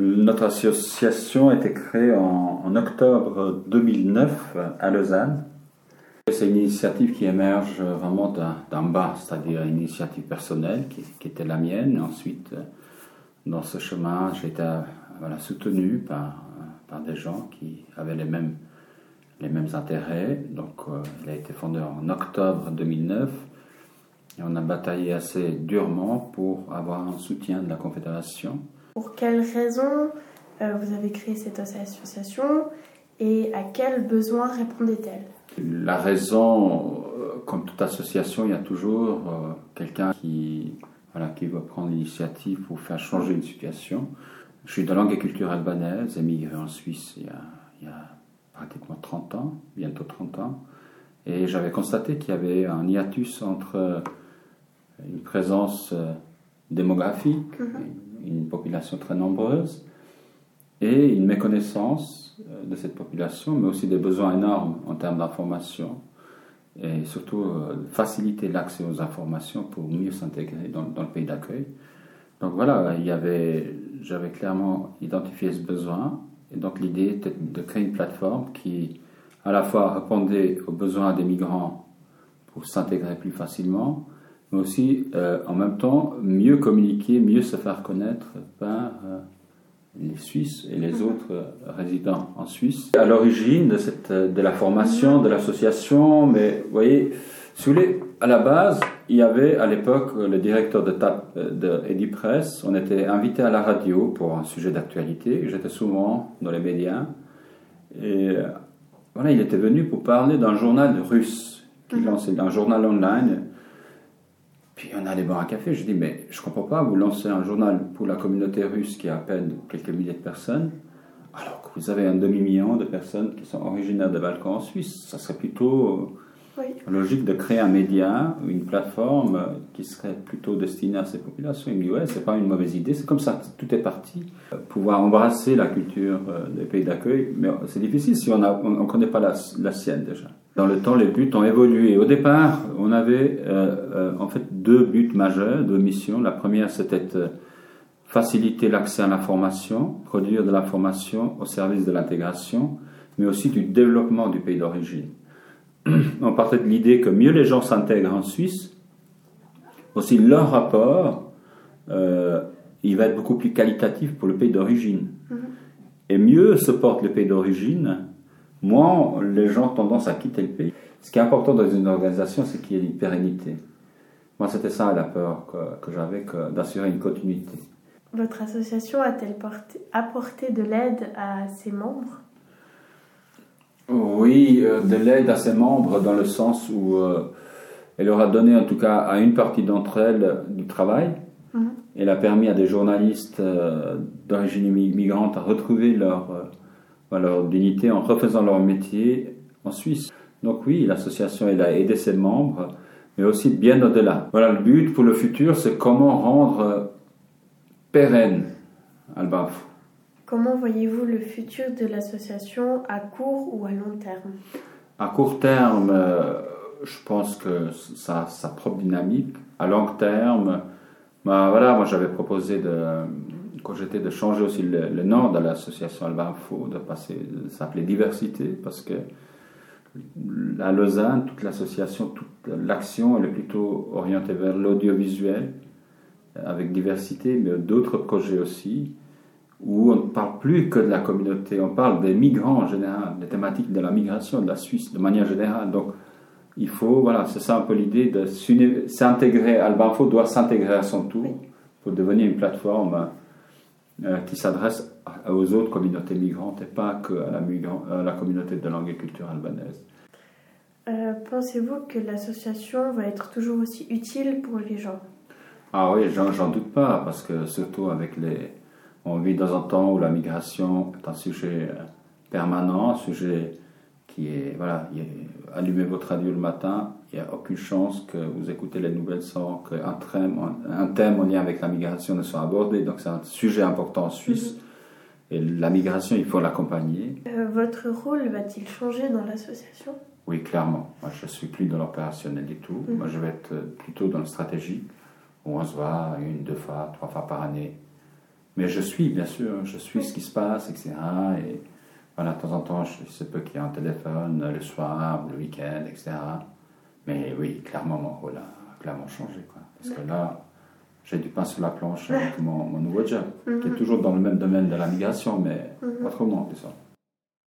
Notre association a été créée en, octobre 2009 à Lausanne. C'est une initiative qui émerge vraiment d'un bas, c'est-à-dire une initiative personnelle qui, était la mienne. Ensuite, dans ce chemin, j'ai été soutenu par, par des gens qui avaient les mêmes, les mêmes intérêts. Donc, euh, il a été fondé en octobre 2009 et on a bataillé assez durement pour avoir un soutien de la Confédération. Pour quelles raisons euh, vous avez créé cette association et à quels besoins répondait-elle? La raison, euh, comme toute association, il y a toujours quelqu'un qui, voilà, qui va prendre l'initiative pour faire changer une situation. Je suis de langue et culture albanaise, émigré en Suisse il y, a, il y a pratiquement 30 ans, bientôt 30 ans. Et j'avais constaté qu'il y avait un hiatus entre une présence euh, démographique, mhm. Une population très nombreuse, et une méconnaissance euh, de cette population, mais aussi des besoins énormes en termes d'information, et surtout euh, faciliter l'accès aux informations pour mieux s'intégrer dans, le pays d'accueil. Donc voilà, j'avais clairement identifié ce besoin, et donc l'idée était de créer une plateforme qui à la fois répondait aux besoins des migrants pour s'intégrer plus facilement, mais aussi euh, en même temps mieux communiquer, mieux se faire connaître par euh, les Suisses et les mhm. autres euh, résidents en Suisse. À l'origine de, cette, de la formation, de l'association, mais vous voyez, si vous voulez, à la base, il y avait à l'époque le directeur de, TAP, de Edipress. On était invité à la radio pour un sujet d'actualité. J'étais souvent dans les médias. Et voilà, il était venu pour parler d'un journal russe qui mhm. lançait un journal online puis on allait boire un café, je dis, mais je comprends pas, vous lancez un journal pour la communauté russe qui a à peine quelques milliers de personnes, alors que vous avez un demi-million de personnes qui sont originaires des Balkans en Suisse. Ça serait plutôt logique de créer un média, une plateforme qui serait plutôt destinée à ces populations. Il me dit, ouais, c'est pas une mauvaise idée, c'est comme ça, tout est parti. Pouvoir embrasser la culture euh, des pays d'accueil, mais c'est difficile si on ne on, connaît pas la, la sienne déjà. Dans le temps, les buts ont évolué. Au départ, on avait euh, euh, en fait deux buts majeurs, deux missions. La première, c'était faciliter l'accès à l'information, produire de l'information au service de l'intégration, mais aussi du développement du pays d'origine. On partait de l'idée que mieux les gens s'intègrent en Suisse, aussi leur rapport, il va être beaucoup plus qualitatif pour le pays d'origine. Mm-hmm. Et mieux se porte le pays d'origine, moins les gens ont tendance à quitter le pays. Ce qui est important dans une organisation, c'est qu'il y ait une pérennité. Moi, c'était ça la peur que, j'avais, d'assurer une continuité. Votre association a-t-elle apporté de l'aide à ses membres? Oui, euh, de l'aide à ses membres dans le sens où euh, elle leur a donné en tout cas à une partie d'entre elles du travail. Mhm. Elle a permis à des journalistes euh, d'origine migrante à retrouver leur leur dignité en refaisant leur métier en Suisse. Donc oui, l'association elle a aidé ses membres, mais aussi bien au-delà. Voilà, le but pour le futur, c'est comment rendre pérenne Albaf. Comment voyez-vous le futur de l'association à court ou à long terme? À court terme, euh, je pense que ça a sa propre dynamique. À long terme, bah, voilà, moi j'avais proposé de quand j'étais de changer aussi le, nom de l'association Alba Info, de passer, s'appeler Diversité, parce que à Lausanne, toute l'association, toute l'action, elle est plutôt orientée vers l'audiovisuel, avec diversité, mais d'autres projets aussi, où on ne parle plus que de la communauté, on parle des migrants en général, des thématiques de la migration de la Suisse de manière générale. Donc, il faut, voilà, c'est ça un peu l'idée de s'intégrer. Alba Info doit s'intégrer à son tour pour devenir une plateforme euh, qui s'adresse aux autres communautés migrantes et pas que à la, la communauté de langue et culture albanaise. Euh, pensez-vous que l'association va être toujours aussi utile pour les gens? Ah oui, j'en doute pas, parce que surtout avec les... On vit dans un temps où la migration est un sujet euh, permanent, un sujet qui est... Voilà, allumez votre radio le matin, il n'y a aucune chance que vous écoutez les nouvelles sans qu'un thème, un thème en lien avec la migration ne soit abordé. Donc c'est un sujet important en Suisse. Mhm. Et la migration, il faut l'accompagner. Euh, votre rôle va-t-il changer dans l'association? Oui, clairement. Moi, je ne suis plus dans l'opérationnel du tout. Mhm. Moi, je vais être plutôt dans le stratégique, où on se voit une, deux fois, trois fois par année Mais je suis, bien sûr, je suis ce qui se passe, etc. Et voilà, de temps en temps, je sais pas qu'il y a un téléphone le soir ou le week-end, etc. Mais oui, clairement, mon rôle a clairement changé. Quoi. Parce que là, j'ai du pain sur la planche avec mon, mon nouveau job, qui est toujours dans le même domaine de la migration, mais autrement, disons.